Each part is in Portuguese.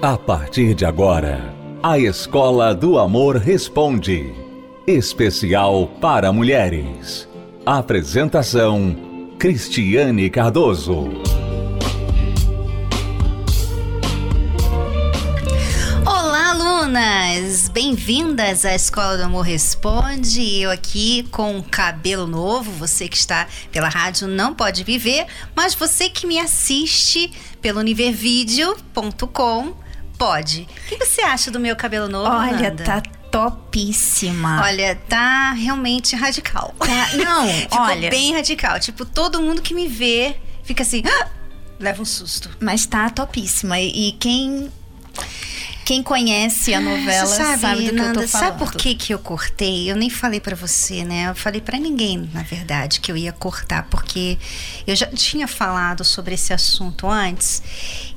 A partir de agora, a Escola do Amor Responde. Especial para mulheres. Apresentação: Cristiane Cardoso. Olá, alunas! Bem-vindas à Escola do Amor Responde. Eu aqui com cabelo novo. Você que está pela rádio não pode me ver, mas você que me assiste pelo univervideo.com pode. O que você acha do meu cabelo novo? Olha, Nanda? tá topíssima. Olha, tá realmente radical. Tá- não, Ficou olha. bem radical. Tipo, todo mundo que me vê fica assim, "Ah!" leva um susto. Mas tá topíssima. E, e quem quem conhece a novela Você sabe, do que Nanda, eu tô falando. Sabe por que que eu cortei? Eu nem falei pra você, né? Eu falei pra ninguém, na verdade, que eu ia cortar, porque eu já tinha falado sobre esse assunto antes.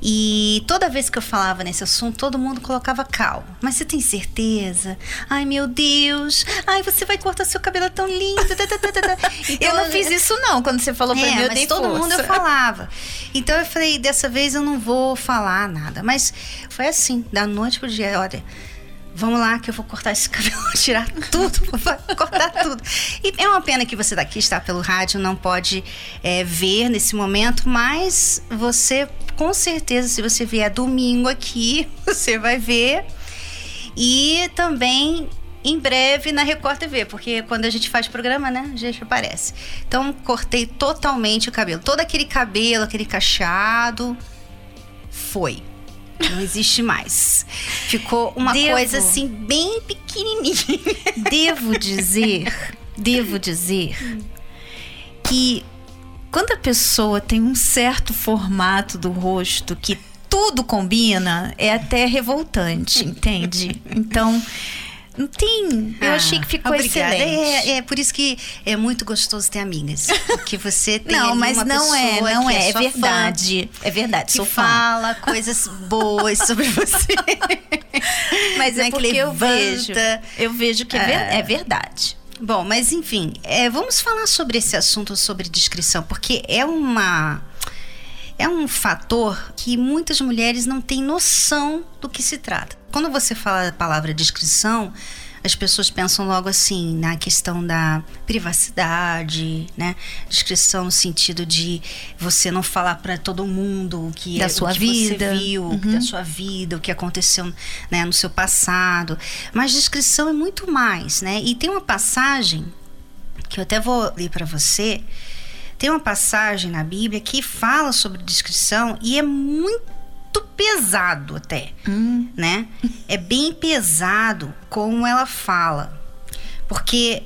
E toda vez que eu falava nesse assunto, todo mundo colocava cal. Mas você tem certeza? Ai, meu Deus! Ai, você vai cortar seu cabelo é tão lindo! tá, tá, tá, tá. Eu Então, não fiz isso não, quando você falou pra é, mim, eu mas todo força. mundo eu falava. Então eu falei, dessa vez eu não vou falar nada. Mas foi assim, da noite pro dia, olha. Vamos lá que eu vou cortar esse cabelo, tirar tudo, vou cortar tudo. E é uma pena que você daqui está pelo rádio, não pode é, ver nesse momento, mas você, com certeza, se você vier domingo aqui, você vai ver. E também em breve na Record TV, porque quando a gente faz programa, né, a gente aparece. Então cortei totalmente o cabelo. Todo aquele cabelo, aquele cacheado, foi. Não existe mais. Ficou uma Devo. coisa assim, bem pequenininha. Devo dizer, devo dizer que quando a pessoa tem um certo formato do rosto que tudo combina, é até revoltante, entende? Então, não tem. Eu Ah, achei que ficou obrigada. excelente. É, é por isso que é muito gostoso ter amigas. Porque você tem não, mas uma não é, não que é, é sua fã, verdade. É verdade, que fã. fala coisas boas sobre você. Mas é que porque eu levanta. vejo. Eu vejo que é, é verdade. Bom, mas enfim, é, vamos falar sobre esse assunto sobre descrição, porque é uma é um fator que muitas mulheres não têm noção do que se trata. Quando você fala a palavra descrição, as pessoas pensam logo assim na questão da privacidade, né? Descrição no sentido de você não falar para todo mundo o que Da é, sua o que vida. você viu, Uhum. da sua vida, o que aconteceu né, no seu passado. Mas descrição é muito mais, né? E tem uma passagem que eu até vou ler para você. Tem uma passagem na Bíblia que fala sobre descrição e é muito pesado até, né? É bem pesado como ela fala. Porque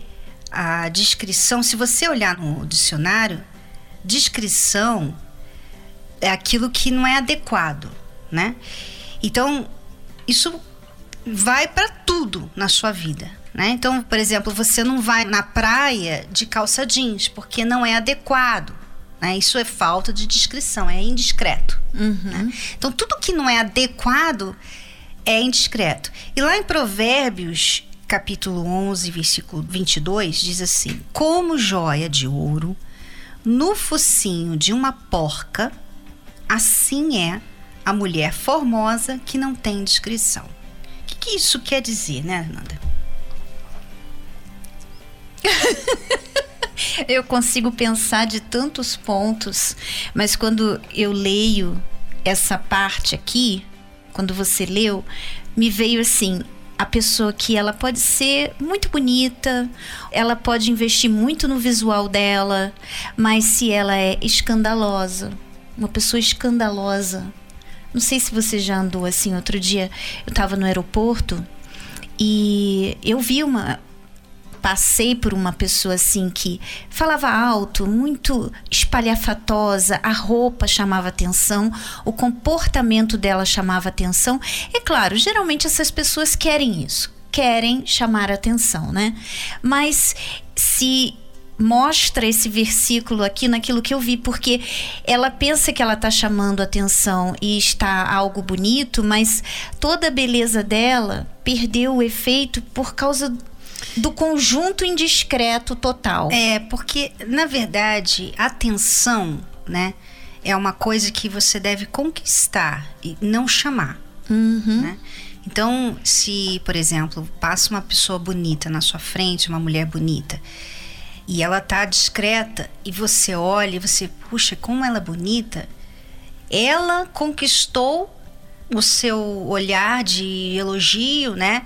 a descrição, se você olhar no dicionário, descrição é aquilo que não é adequado, né? Então, isso vai para tudo na sua vida, né? Então, por exemplo, você não vai na praia de calça jeans porque não é adequado, né? Isso é falta de descrição, é indiscreto. né? Então, tudo que não é adequado é indiscreto. E lá em Provérbios, capítulo 11, versículo 22, diz assim: Como joia de ouro no focinho de uma porca, assim é a mulher formosa que não tem descrição. Que isso quer dizer, né, Nanda? Eu consigo pensar de tantos pontos, mas quando eu leio essa parte aqui, quando você leu, me veio assim, a pessoa que ela pode ser muito bonita, ela pode investir muito no visual dela, mas se ela é escandalosa, uma pessoa escandalosa. Não sei se você já andou assim, outro dia eu estava no aeroporto e eu vi uma passei por uma pessoa assim que falava alto, muito espalhafatosa, a roupa chamava atenção, o comportamento dela chamava atenção. É claro, geralmente essas pessoas querem isso, querem chamar atenção, né? Mas se mostra esse versículo aqui naquilo que eu vi, porque ela pensa que ela está chamando atenção e está algo bonito, mas toda a beleza dela perdeu o efeito por causa do conjunto indiscreto total. É, porque, na verdade, atenção, né, é uma coisa que você deve conquistar e não chamar. Uhum. Né? Então, se, por exemplo, passa uma pessoa bonita na sua frente, uma mulher bonita, e ela tá discreta, e você olha e você, puxa, como ela é bonita, ela conquistou o seu olhar de elogio, né?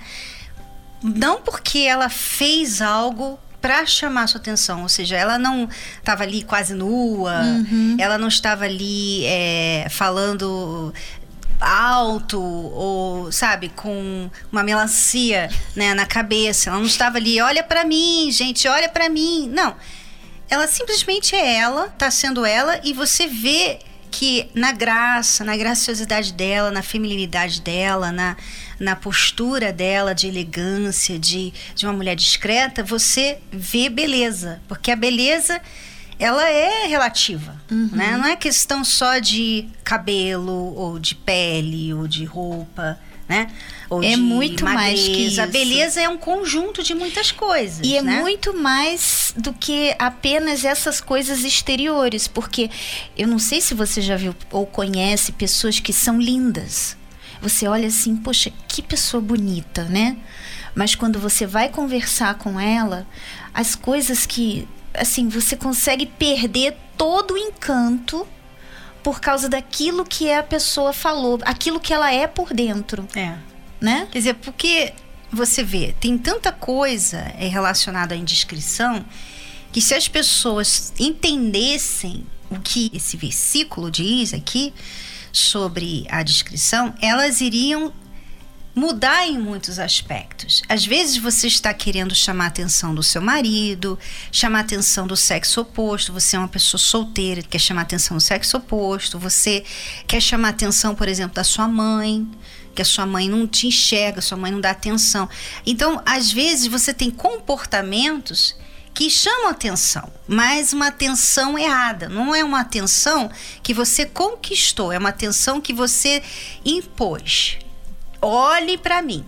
Não porque ela fez algo para chamar sua atenção, ou seja, ela não estava ali quase nua, Uhum. ela não estava ali é, falando alto ou sabe com uma melancia né, na cabeça. Ela não estava ali olha para mim gente olha para mim. Não. Ela simplesmente é ela tá sendo ela e você vê que na graça na graciosidade dela na feminilidade dela na, na postura dela de elegância de, de uma mulher discreta você vê beleza. Porque a beleza ela é relativa, né? Não é questão só de cabelo ou de pele ou de roupa, né? Ou É de muito mais que magreza. A isso. beleza é um conjunto de muitas coisas, E é né? muito mais do que apenas essas coisas exteriores, porque eu não sei se você já viu ou conhece pessoas que são lindas. Você olha assim, poxa, que pessoa bonita, né? Mas quando você vai conversar com ela, as coisas que, assim, você consegue perder todo o encanto por causa daquilo que a pessoa falou, aquilo que ela é por dentro, É. né? Quer dizer, porque você vê, tem tanta coisa é, relacionada à indiscrição que se as pessoas entendessem o que esse versículo diz aqui sobre a discrição, elas iriam mudar em muitos aspectos. Às vezes você está querendo chamar a atenção do seu marido, chamar a atenção do sexo oposto, você é uma pessoa solteira, quer chamar a atenção do sexo oposto, você quer chamar a atenção, por exemplo, da sua mãe, que a sua mãe não te enxerga, sua mãe não dá atenção. Então, às vezes você tem comportamentos que chamam atenção, mas uma atenção errada. Não é uma atenção que você conquistou, é uma atenção que você impôs. Olhe para mim.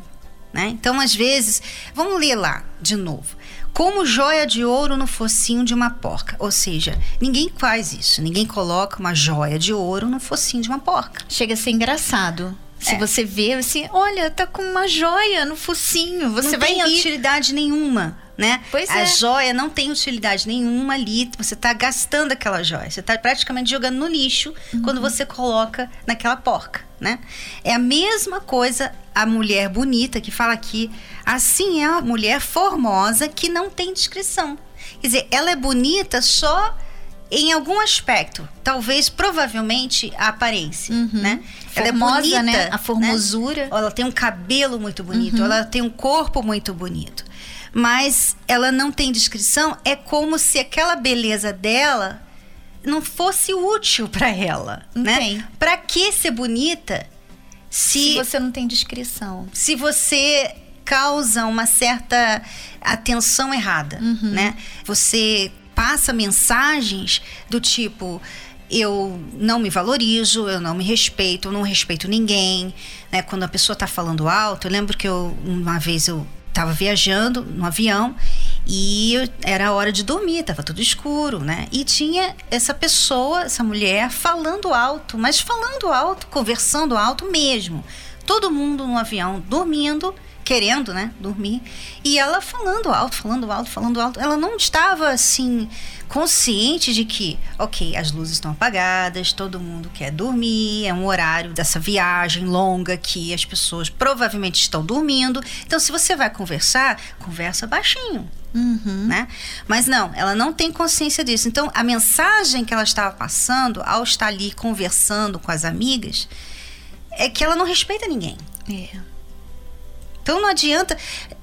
Né? Então, às vezes, vamos ler lá de novo. Como joia de ouro no focinho de uma porca. Ou seja, ninguém faz isso. Ninguém coloca uma joia de ouro no focinho de uma porca. Chega a ser engraçado. Se É. você vê assim, olha, tá com uma joia no focinho. Você não vai tem rir. utilidade nenhuma, né? Pois a é. joia não tem utilidade nenhuma ali. Você está gastando aquela joia. Você está praticamente jogando no lixo quando Uhum. você coloca naquela porca, né? É a mesma coisa a mulher bonita que fala aqui. Assim é a mulher formosa que não tem descrição. Quer dizer, ela é bonita só em algum aspecto, talvez provavelmente a aparência, né? Ela é Uhum. Formosa, bonita, né? A formosura. Ela tem um cabelo muito bonito, ela tem um corpo muito bonito. Mas ela não tem descrição, é como se aquela beleza dela não fosse útil para ela, né? Para que ser bonita Se se você não tem descrição. se você causa uma certa atenção errada, né? Você passa mensagens do tipo eu não me valorizo, eu não me respeito, eu não respeito ninguém, né? Quando a pessoa tá falando alto, eu lembro que eu uma vez eu tava viajando no avião e era hora de dormir, tava tudo escuro, né? E tinha essa pessoa, essa mulher falando alto, mas falando alto, conversando alto mesmo. Todo mundo no avião dormindo, querendo, né, dormir, e ela falando alto, falando alto, falando alto. Ela não estava assim consciente de que, ok, as luzes estão apagadas, todo mundo quer dormir, é um horário dessa viagem longa que as pessoas provavelmente estão dormindo. Então, se você vai conversar, conversa baixinho, Uhum. né? Mas não, ela não tem consciência disso. Então, a mensagem que ela estava passando ao estar ali conversando com as amigas é que ela não respeita ninguém. É. Então não adianta.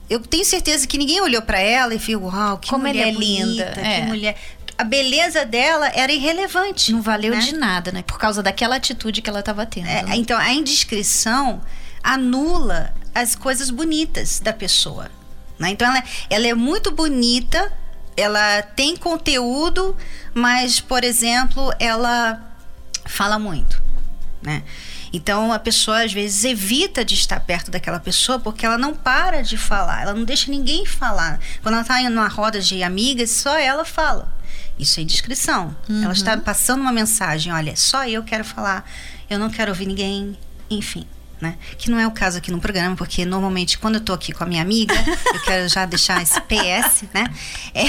Eu tenho certeza que ninguém olhou para ela e viu, uau, que Como mulher é linda, é. que mulher. A beleza dela era irrelevante. Não valeu né? de nada, né? Por causa daquela atitude que ela estava tendo. É, né? então a indiscrição anula as coisas bonitas da pessoa. né? Então ela, ela é muito bonita, ela tem conteúdo, mas, por exemplo, ela fala muito. Né? Então a pessoa às vezes evita de estar perto daquela pessoa porque ela não para de falar, ela não deixa ninguém falar. Quando ela está em uma roda de amigas, só ela fala. Isso é indiscrição. Ela está passando uma mensagem: olha, só eu quero falar, eu não quero ouvir ninguém, enfim. Né? Que não é o caso aqui no programa, porque normalmente quando eu tô aqui com a minha amiga, eu quero já deixar esse PS, né? É,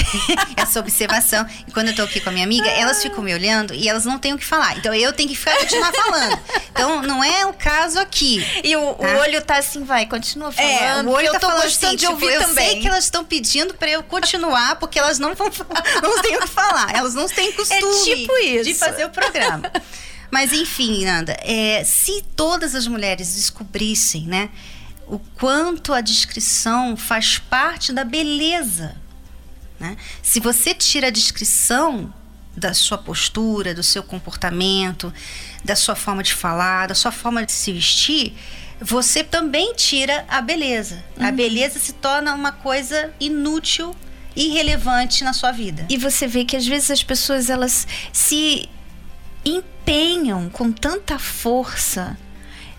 essa observação. E quando eu tô aqui com a minha amiga, elas ficam me olhando e elas não têm o que falar. Então eu tenho que ficar continuar falando. Então não é o caso aqui. E o, tá? o olho tá assim, vai, continua falando. É, o olho tá eu tô falando gostando assim, de tipo, ouvir eu também. sei que elas estão pedindo para eu continuar, porque elas não vão não têm o que falar. Elas não têm costume tipo isso. de fazer o programa. Mas enfim, Nanda, é, se todas as mulheres descobrissem, né, o quanto a descrição faz parte da beleza, né? Se você tira a descrição da sua postura, do seu comportamento, da sua forma de falar, da sua forma de se vestir, você também tira a beleza. Uhum. A beleza se torna uma coisa inútil, irrelevante na sua vida. E você vê que às vezes as pessoas elas se empenham com tanta força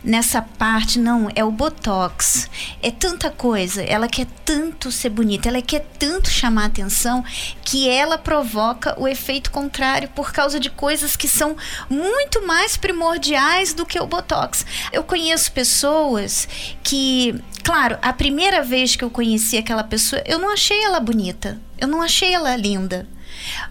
nessa parte, não, é o botox. É tanta coisa, ela quer tanto ser bonita, ela quer tanto chamar atenção que ela provoca o efeito contrário por causa de coisas que são muito mais primordiais do que o botox. Eu conheço pessoas que, claro, a primeira vez que eu conheci aquela pessoa, eu não achei ela bonita, eu não achei ela linda.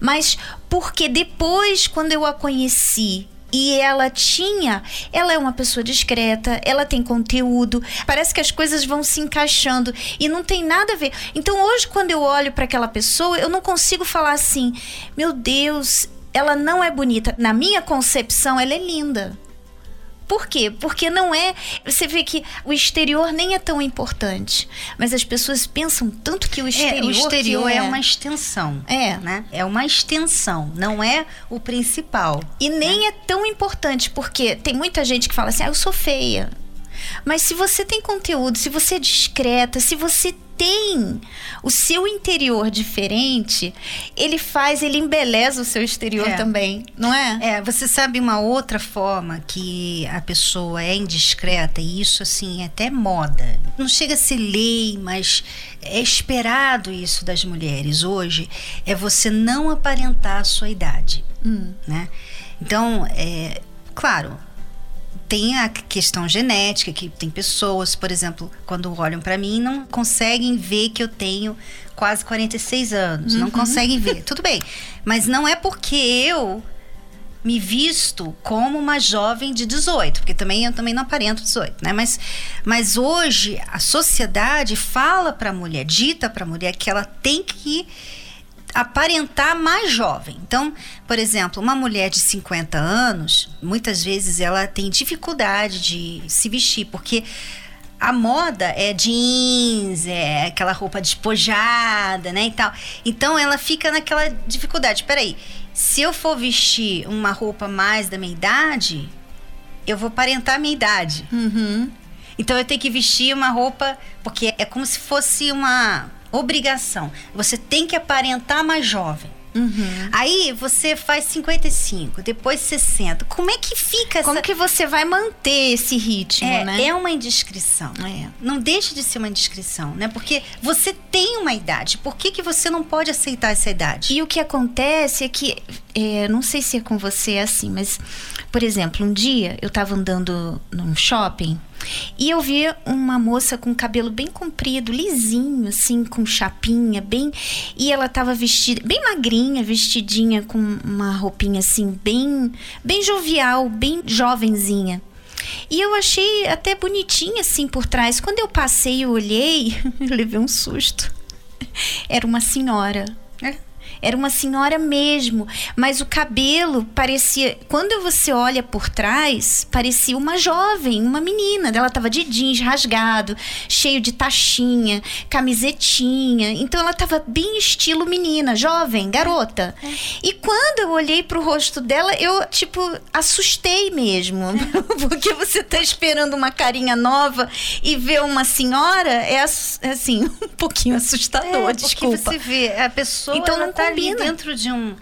Mas porque depois, quando eu a conheci, e ela tinha, ela é uma pessoa discreta, ela tem conteúdo, parece que as coisas vão se encaixando e não tem nada a ver. Então hoje quando eu olho para aquela pessoa, eu não consigo falar assim: "Meu Deus, ela não é bonita". Na minha concepção, ela é linda. Por quê? Porque não é. Você vê que o exterior nem é tão importante. Mas as pessoas pensam tanto que o exterior. É, o exterior é. é. uma extensão. É. Né? É uma extensão, não é o principal. E nem né? é tão importante, porque tem muita gente que fala assim: ah, eu sou feia. Mas se você tem conteúdo, se você é discreta, se você tem o seu interior diferente, ele faz, ele embeleza o seu exterior É. também, não é? É, você sabe uma outra forma que a pessoa é indiscreta, e isso assim é até moda. Não chega a ser lei, mas é esperado isso das mulheres hoje, é você não aparentar a sua idade, né? Então, é, claro, tem a questão genética, que tem pessoas, por exemplo, quando olham para mim, não conseguem ver que eu tenho quase 46 anos. Não conseguem ver. Tudo bem. Mas não é porque eu me visto como uma jovem de 18, porque também eu também não aparento 18, né? Mas, mas hoje a sociedade fala para a mulher, dita para a mulher que ela tem que aparentar mais jovem. Então, por exemplo, uma mulher de 50 anos, muitas vezes ela tem dificuldade de se vestir, porque a moda é jeans, é aquela roupa despojada, né, e tal. Então ela fica naquela dificuldade. Peraí, se eu for vestir uma roupa mais da minha idade, eu vou aparentar a minha idade. Uhum. Então eu tenho que vestir uma roupa, porque é como se fosse uma obrigação. Você tem que aparentar mais jovem. Uhum. Aí você faz 55, depois 60. Como é que fica essa Como que você vai manter esse ritmo, é, né? é uma indiscrição. É. Não deixa de ser uma indiscrição, né? Porque você tem uma idade. Por que, que você não pode aceitar essa idade? E o que acontece é que, é, não sei se é com você assim, mas, por exemplo, um dia eu tava andando num shopping e eu vi uma moça com cabelo bem comprido, lisinho, assim, com chapinha, bem. E ela tava vestida, bem magrinha, vestidinha com uma roupinha assim, bem, bem jovial, bem jovenzinha. E eu achei até bonitinha assim por trás. Quando eu passei e olhei, eu levei um susto. Era uma senhora. Era uma senhora mesmo, mas o cabelo parecia, quando você olha por trás, parecia uma jovem, uma menina. Ela tava de jeans rasgado, cheio de tachinha, camisetinha. Então ela tava bem estilo menina, jovem, garota. E quando eu olhei pro rosto dela, eu tipo assustei mesmo, porque você tá esperando uma carinha nova e ver uma senhora é ass- assim, um pouquinho assustador, É, desculpa. Porque você vê, a pessoa Então não tá ali combina. dentro de um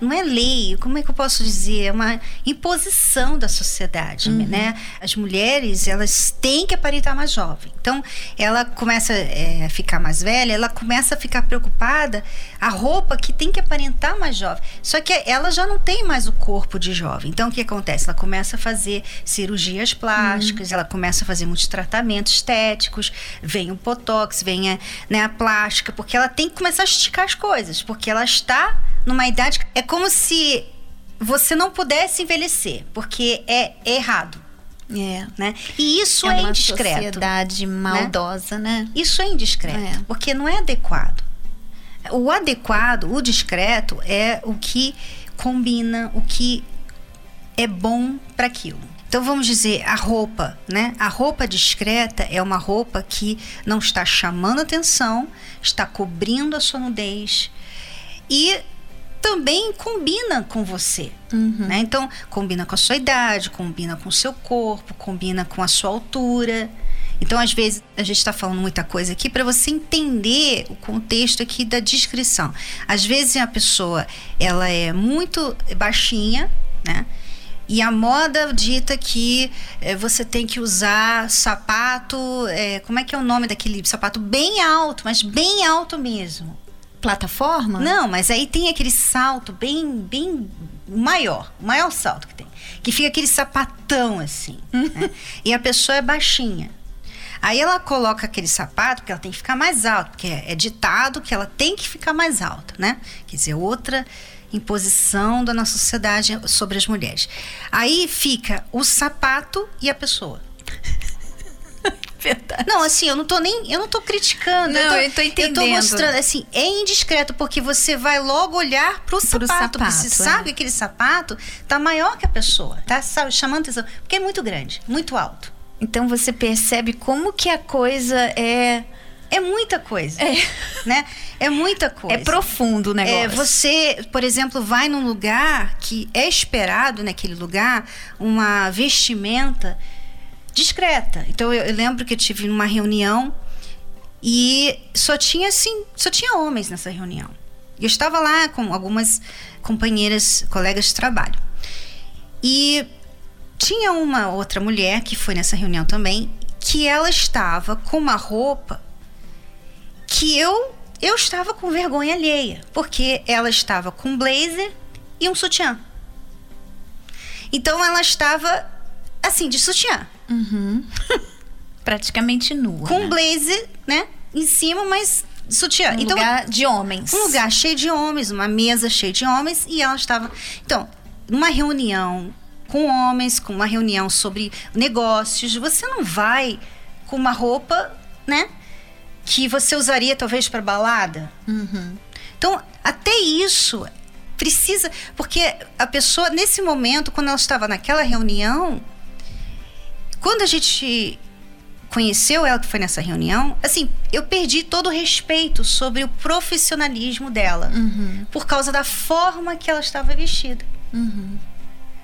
não é lei, como é que eu posso dizer? É uma imposição da sociedade, uhum. né? As mulheres, elas têm que aparentar mais jovem. Então, ela começa é, a ficar mais velha, ela começa a ficar preocupada a roupa que tem que aparentar mais jovem. Só que ela já não tem mais o corpo de jovem. Então, o que acontece? Ela começa a fazer cirurgias plásticas, uhum. ela começa a fazer muitos tratamentos estéticos, vem o botox, vem a, né, a plástica, porque ela tem que começar a esticar as coisas, porque ela está numa idade. É como se você não pudesse envelhecer, porque é errado. É. Né? E isso é, é uma indiscreto. sociedade né? maldosa, né? né? Isso é indiscreto, é. porque não é adequado. O adequado, o discreto, é o que combina, o que é bom para aquilo. Então vamos dizer a roupa, né? A roupa discreta é uma roupa que não está chamando atenção, está cobrindo a sua nudez e também combina com você. Uhum. Né? Então, combina com a sua idade, combina com o seu corpo, combina com a sua altura. Então, às vezes, a gente está falando muita coisa aqui para você entender o contexto aqui da descrição. Às vezes, a pessoa ela é muito baixinha, né? E a moda dita que é, você tem que usar sapato. É, como é que é o nome daquele sapato? Bem alto, mas bem alto mesmo plataforma? Não, mas aí tem aquele salto bem, bem maior, o maior salto que tem, que fica aquele sapatão assim, né? E a pessoa é baixinha. Aí ela coloca aquele sapato, porque ela tem que ficar mais alto, porque é ditado que ela tem que ficar mais alta, né? Quer dizer, outra imposição da nossa sociedade sobre as mulheres. Aí fica o sapato e a pessoa. Verdade. Não, assim, eu não tô nem. Eu não tô criticando. Não, eu tô, eu tô entendendo. Eu tô mostrando, assim, é indiscreto, porque você vai logo olhar pro, pro sapato. sapato você é. sabe que aquele sapato tá maior que a pessoa, tá sabe, chamando atenção. Porque é muito grande, muito alto. Então você percebe como que a coisa é. É muita coisa. É. Né? É muita coisa. É profundo o negócio. É, você, por exemplo, vai num lugar que é esperado naquele lugar uma vestimenta discreta. Então eu, eu lembro que eu tive uma reunião e só tinha assim, só tinha homens nessa reunião. Eu estava lá com algumas companheiras, colegas de trabalho. E tinha uma outra mulher que foi nessa reunião também, que ela estava com uma roupa que eu eu estava com vergonha alheia, porque ela estava com um blazer e um sutiã. Então ela estava assim de sutiã. Uhum. Praticamente nua. Com né? blazer, né? Em cima, mas sutiã. Um então, lugar de homens. Um lugar cheio de homens, uma mesa cheia de homens, e ela estava. Então, numa reunião com homens, com uma reunião sobre negócios, você não vai com uma roupa, né? Que você usaria talvez para balada. Uhum. Então, até isso precisa. Porque a pessoa, nesse momento, quando ela estava naquela reunião, quando a gente conheceu ela, que foi nessa reunião, assim, eu perdi todo o respeito sobre o profissionalismo dela. Uhum. Por causa da forma que ela estava vestida. Uhum.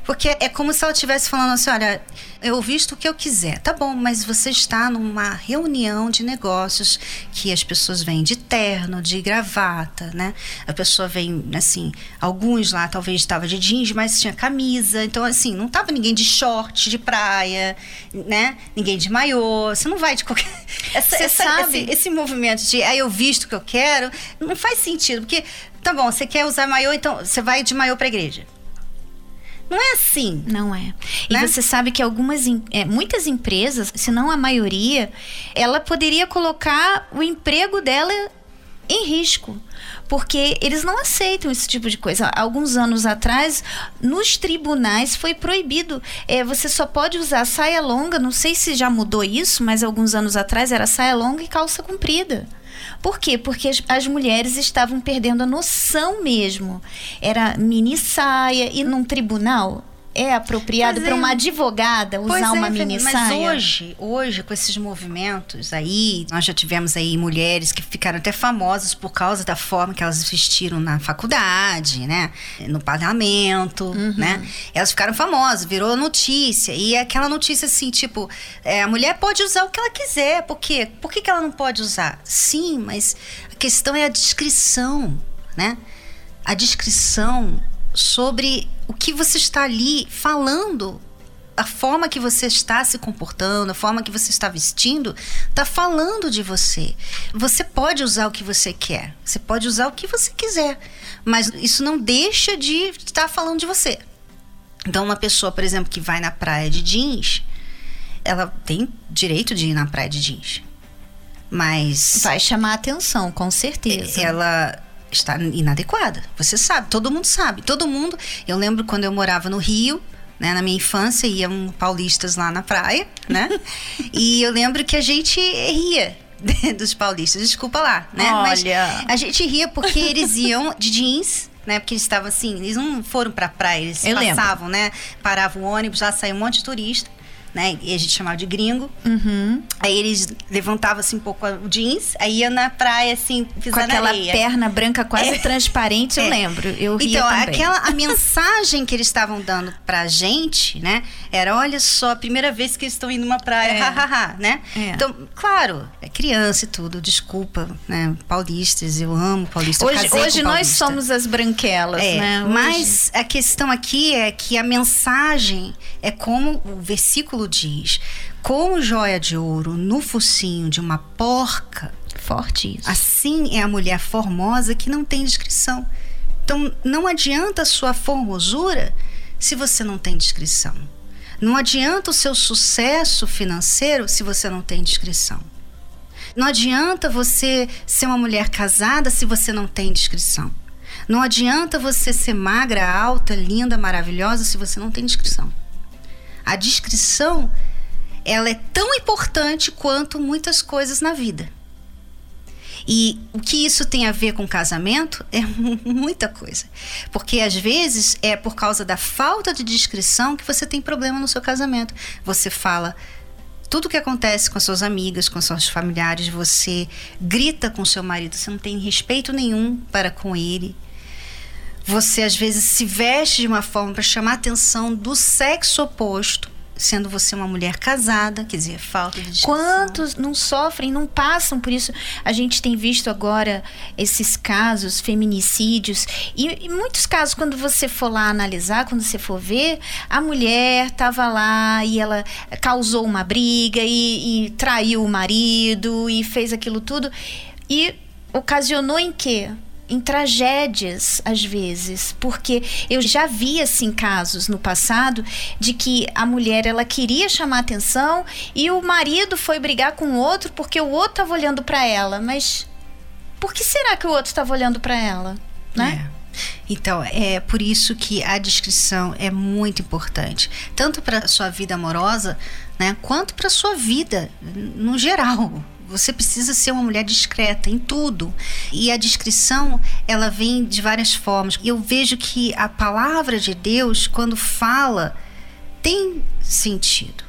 Porque é como se ela estivesse falando assim: olha, eu visto o que eu quiser. Tá bom, mas você está numa reunião de negócios que as pessoas vêm de terno, de gravata, né? A pessoa vem, assim, alguns lá talvez estava de jeans, mas tinha camisa. Então, assim, não tava ninguém de short, de praia, né? Ninguém de maiô. Você não vai de qualquer. Essa, essa, sabe? Esse, esse movimento de, aí ah, eu visto o que eu quero, não faz sentido. Porque, tá bom, você quer usar maiô, então você vai de maiô pra igreja. Não é assim. Não é. E né? você sabe que algumas, é, muitas empresas, se não a maioria, ela poderia colocar o emprego dela em risco. Porque eles não aceitam esse tipo de coisa. Alguns anos atrás, nos tribunais foi proibido. É, você só pode usar saia longa, não sei se já mudou isso, mas alguns anos atrás era saia longa e calça comprida. Por quê? Porque as, as mulheres estavam perdendo a noção mesmo. Era mini saia e num tribunal é apropriado para é. uma advogada usar é, uma mini mas saia? Mas hoje, hoje, com esses movimentos aí, nós já tivemos aí mulheres que ficaram até famosas por causa da forma que elas vestiram na faculdade, né? No parlamento, uhum. né? Elas ficaram famosas, virou notícia. E aquela notícia assim, tipo, é, a mulher pode usar o que ela quiser. Por quê? Por que, que ela não pode usar? Sim, mas a questão é a descrição, né? A descrição sobre o que você está ali falando a forma que você está se comportando, a forma que você está vestindo, está falando de você. Você pode usar o que você quer, você pode usar o que você quiser, mas isso não deixa de estar falando de você. Então, uma pessoa, por exemplo, que vai na praia de jeans, ela tem direito de ir na praia de jeans. Mas. Vai chamar atenção, com certeza. Ela está inadequada. Você sabe, todo mundo sabe. Todo mundo. Eu lembro quando eu morava no Rio, né, na minha infância, iam paulistas lá na praia, né? e eu lembro que a gente ria dos paulistas, desculpa lá, né? Olha. Mas a gente ria porque eles iam de jeans. Né, porque eles estavam assim, eles não foram pra praia, eles Eu lembro. passavam, né? Paravam o ônibus, já saiu um monte de turista, né? E a gente chamava de gringo. Uhum. Aí eles levantavam assim um pouco o jeans, aí ia na praia assim, Com aquela areia. perna branca quase É. transparente, eu É. lembro. Eu ria Então, também. aquela a mensagem que eles estavam dando pra gente, né? Era, olha só, a primeira vez que eles estão indo numa praia, É. hahaha, né? É. Então, claro, é criança e tudo, desculpa, né? Paulistas, eu amo paulistas. Hoje, hoje nós somos as branquelas, É, né? Hoje- mas a questão aqui é que a mensagem é como o versículo diz: como joia de ouro no focinho de uma porca, Forte isso. assim é a mulher formosa que não tem descrição. Então não adianta a sua formosura se você não tem descrição. Não adianta o seu sucesso financeiro se você não tem descrição. Não adianta você ser uma mulher casada se você não tem descrição. Não adianta você ser magra, alta, linda, maravilhosa se você não tem descrição. A descrição, ela é tão importante quanto muitas coisas na vida. E o que isso tem a ver com casamento é muita coisa. Porque às vezes é por causa da falta de descrição que você tem problema no seu casamento. Você fala tudo o que acontece com as suas amigas, com seus familiares, você grita com seu marido, você não tem respeito nenhum para com ele. Você às vezes se veste de uma forma para chamar a atenção do sexo oposto, sendo você uma mulher casada, quer dizer, falta de. Quantos não sofrem, não passam por isso? A gente tem visto agora esses casos, feminicídios, e, e muitos casos, quando você for lá analisar, quando você for ver, a mulher estava lá e ela causou uma briga e, e traiu o marido e fez aquilo tudo. E ocasionou em quê? Em tragédias às vezes, porque eu já vi assim casos no passado de que a mulher ela queria chamar atenção e o marido foi brigar com o outro porque o outro estava olhando para ela, mas por que será que o outro estava olhando para ela, né? É. Então, é por isso que a descrição é muito importante, tanto para sua vida amorosa, né, quanto para sua vida no geral. Você precisa ser uma mulher discreta em tudo. E a descrição, ela vem de várias formas. Eu vejo que a palavra de Deus, quando fala, tem sentido.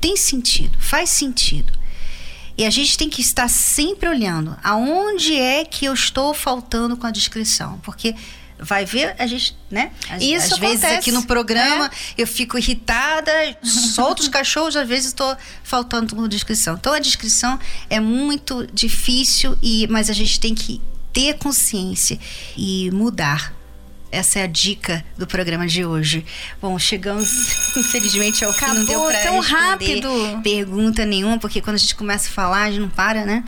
Tem sentido, faz sentido. E a gente tem que estar sempre olhando aonde é que eu estou faltando com a descrição. Porque vai ver, a gente, né? Às, Isso às vezes acontece, aqui no programa né? eu fico irritada, solto os cachorros, às vezes estou faltando com descrição. Então a descrição é muito difícil, e mas a gente tem que ter consciência e mudar. Essa é a dica do programa de hoje. Bom, chegamos, infelizmente, ao fim. Não deu Acabou pra tão rápido. pergunta nenhuma, porque quando a gente começa a falar, a gente não para, né?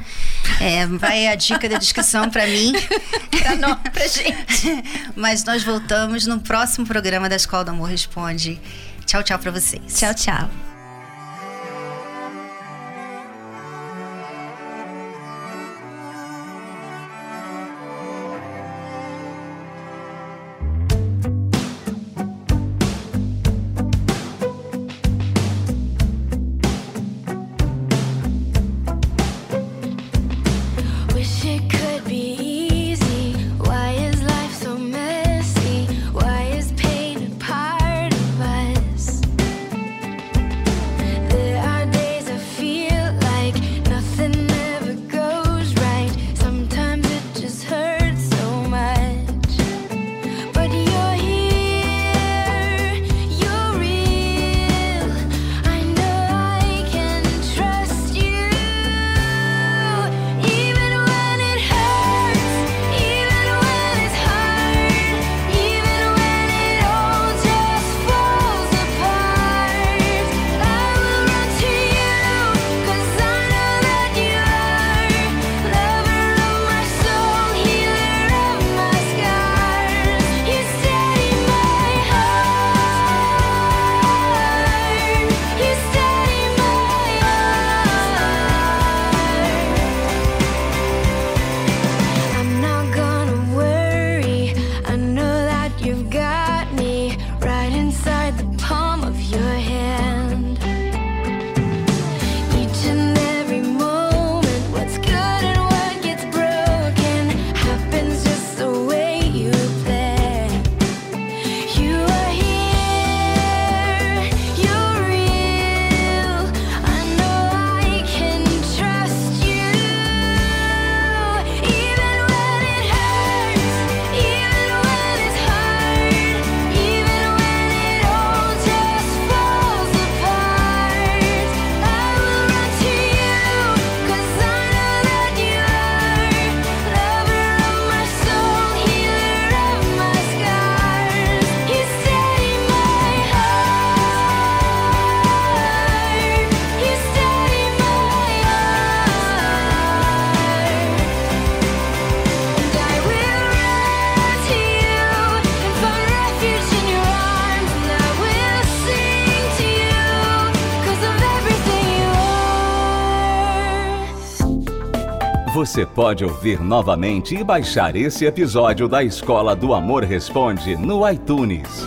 É, vai a dica da descrição para mim. Pra nós, pra gente. Mas nós voltamos no próximo programa da Escola do Amor Responde. Tchau, tchau para vocês. Tchau, tchau. Wish it Você pode ouvir novamente e baixar esse episódio da Escola do Amor Responde no iTunes.